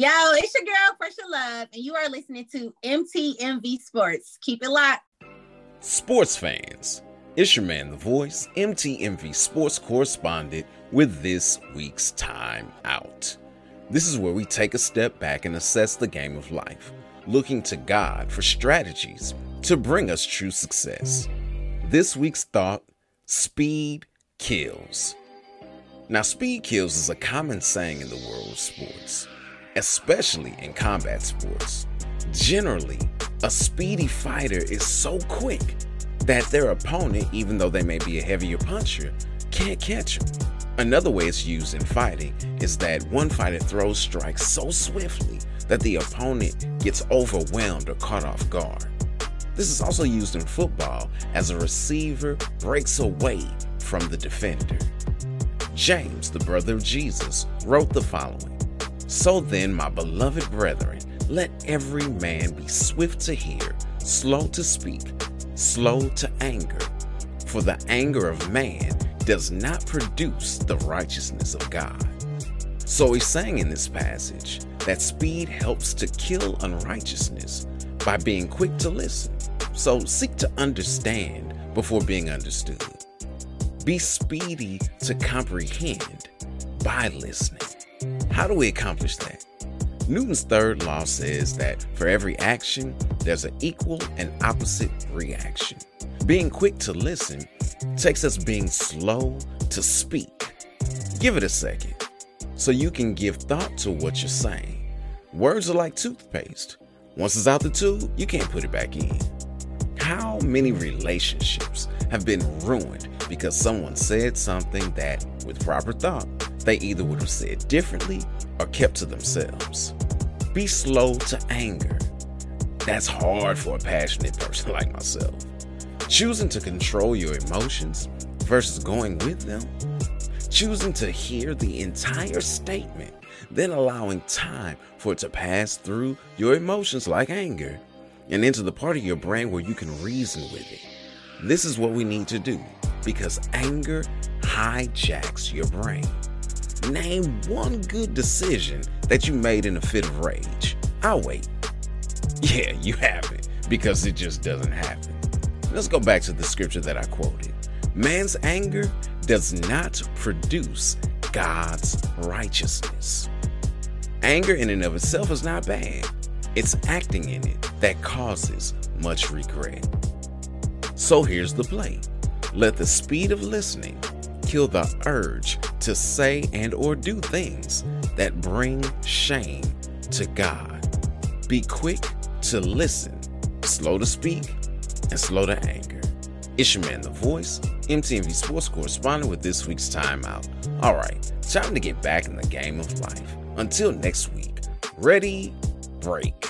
Yo, it's your girl, Pressure Love, and you are listening to MTMV Sports. Keep it locked. Sports fans, it's your man, The Voice, MTMV Sports correspondent, with this week's Time Out. This is where we take a step back and assess the game of life, looking to God for strategies to bring us true success. This week's thought speed kills. Now, speed kills is a common saying in the world of sports especially in combat sports. Generally, a speedy fighter is so quick that their opponent, even though they may be a heavier puncher, can't catch them. Another way it's used in fighting is that one fighter throws strikes so swiftly that the opponent gets overwhelmed or caught off guard. This is also used in football as a receiver breaks away from the defender. James, the brother of Jesus, wrote the following so then, my beloved brethren, let every man be swift to hear, slow to speak, slow to anger. For the anger of man does not produce the righteousness of God. So he's saying in this passage that speed helps to kill unrighteousness by being quick to listen. So seek to understand before being understood. Be speedy to comprehend by listening. How do we accomplish that? Newton's third law says that for every action, there's an equal and opposite reaction. Being quick to listen takes us being slow to speak. Give it a second so you can give thought to what you're saying. Words are like toothpaste. Once it's out the tube, you can't put it back in. How many relationships have been ruined because someone said something that, with proper thought, they either would have said differently or kept to themselves. Be slow to anger. That's hard for a passionate person like myself. Choosing to control your emotions versus going with them. Choosing to hear the entire statement, then allowing time for it to pass through your emotions like anger and into the part of your brain where you can reason with it. This is what we need to do because anger hijacks your brain. Name one good decision that you made in a fit of rage. I'll wait. Yeah, you haven't, because it just doesn't happen. Let's go back to the scripture that I quoted. Man's anger does not produce God's righteousness. Anger in and of itself is not bad. It's acting in it that causes much regret. So here's the play. Let the speed of listening kill the urge to say and or do things that bring shame to God. Be quick to listen, slow to speak, and slow to anger. It's your man, The Voice, MTMV Sports correspondent with this week's timeout. All right, time to get back in the game of life. Until next week, ready, break.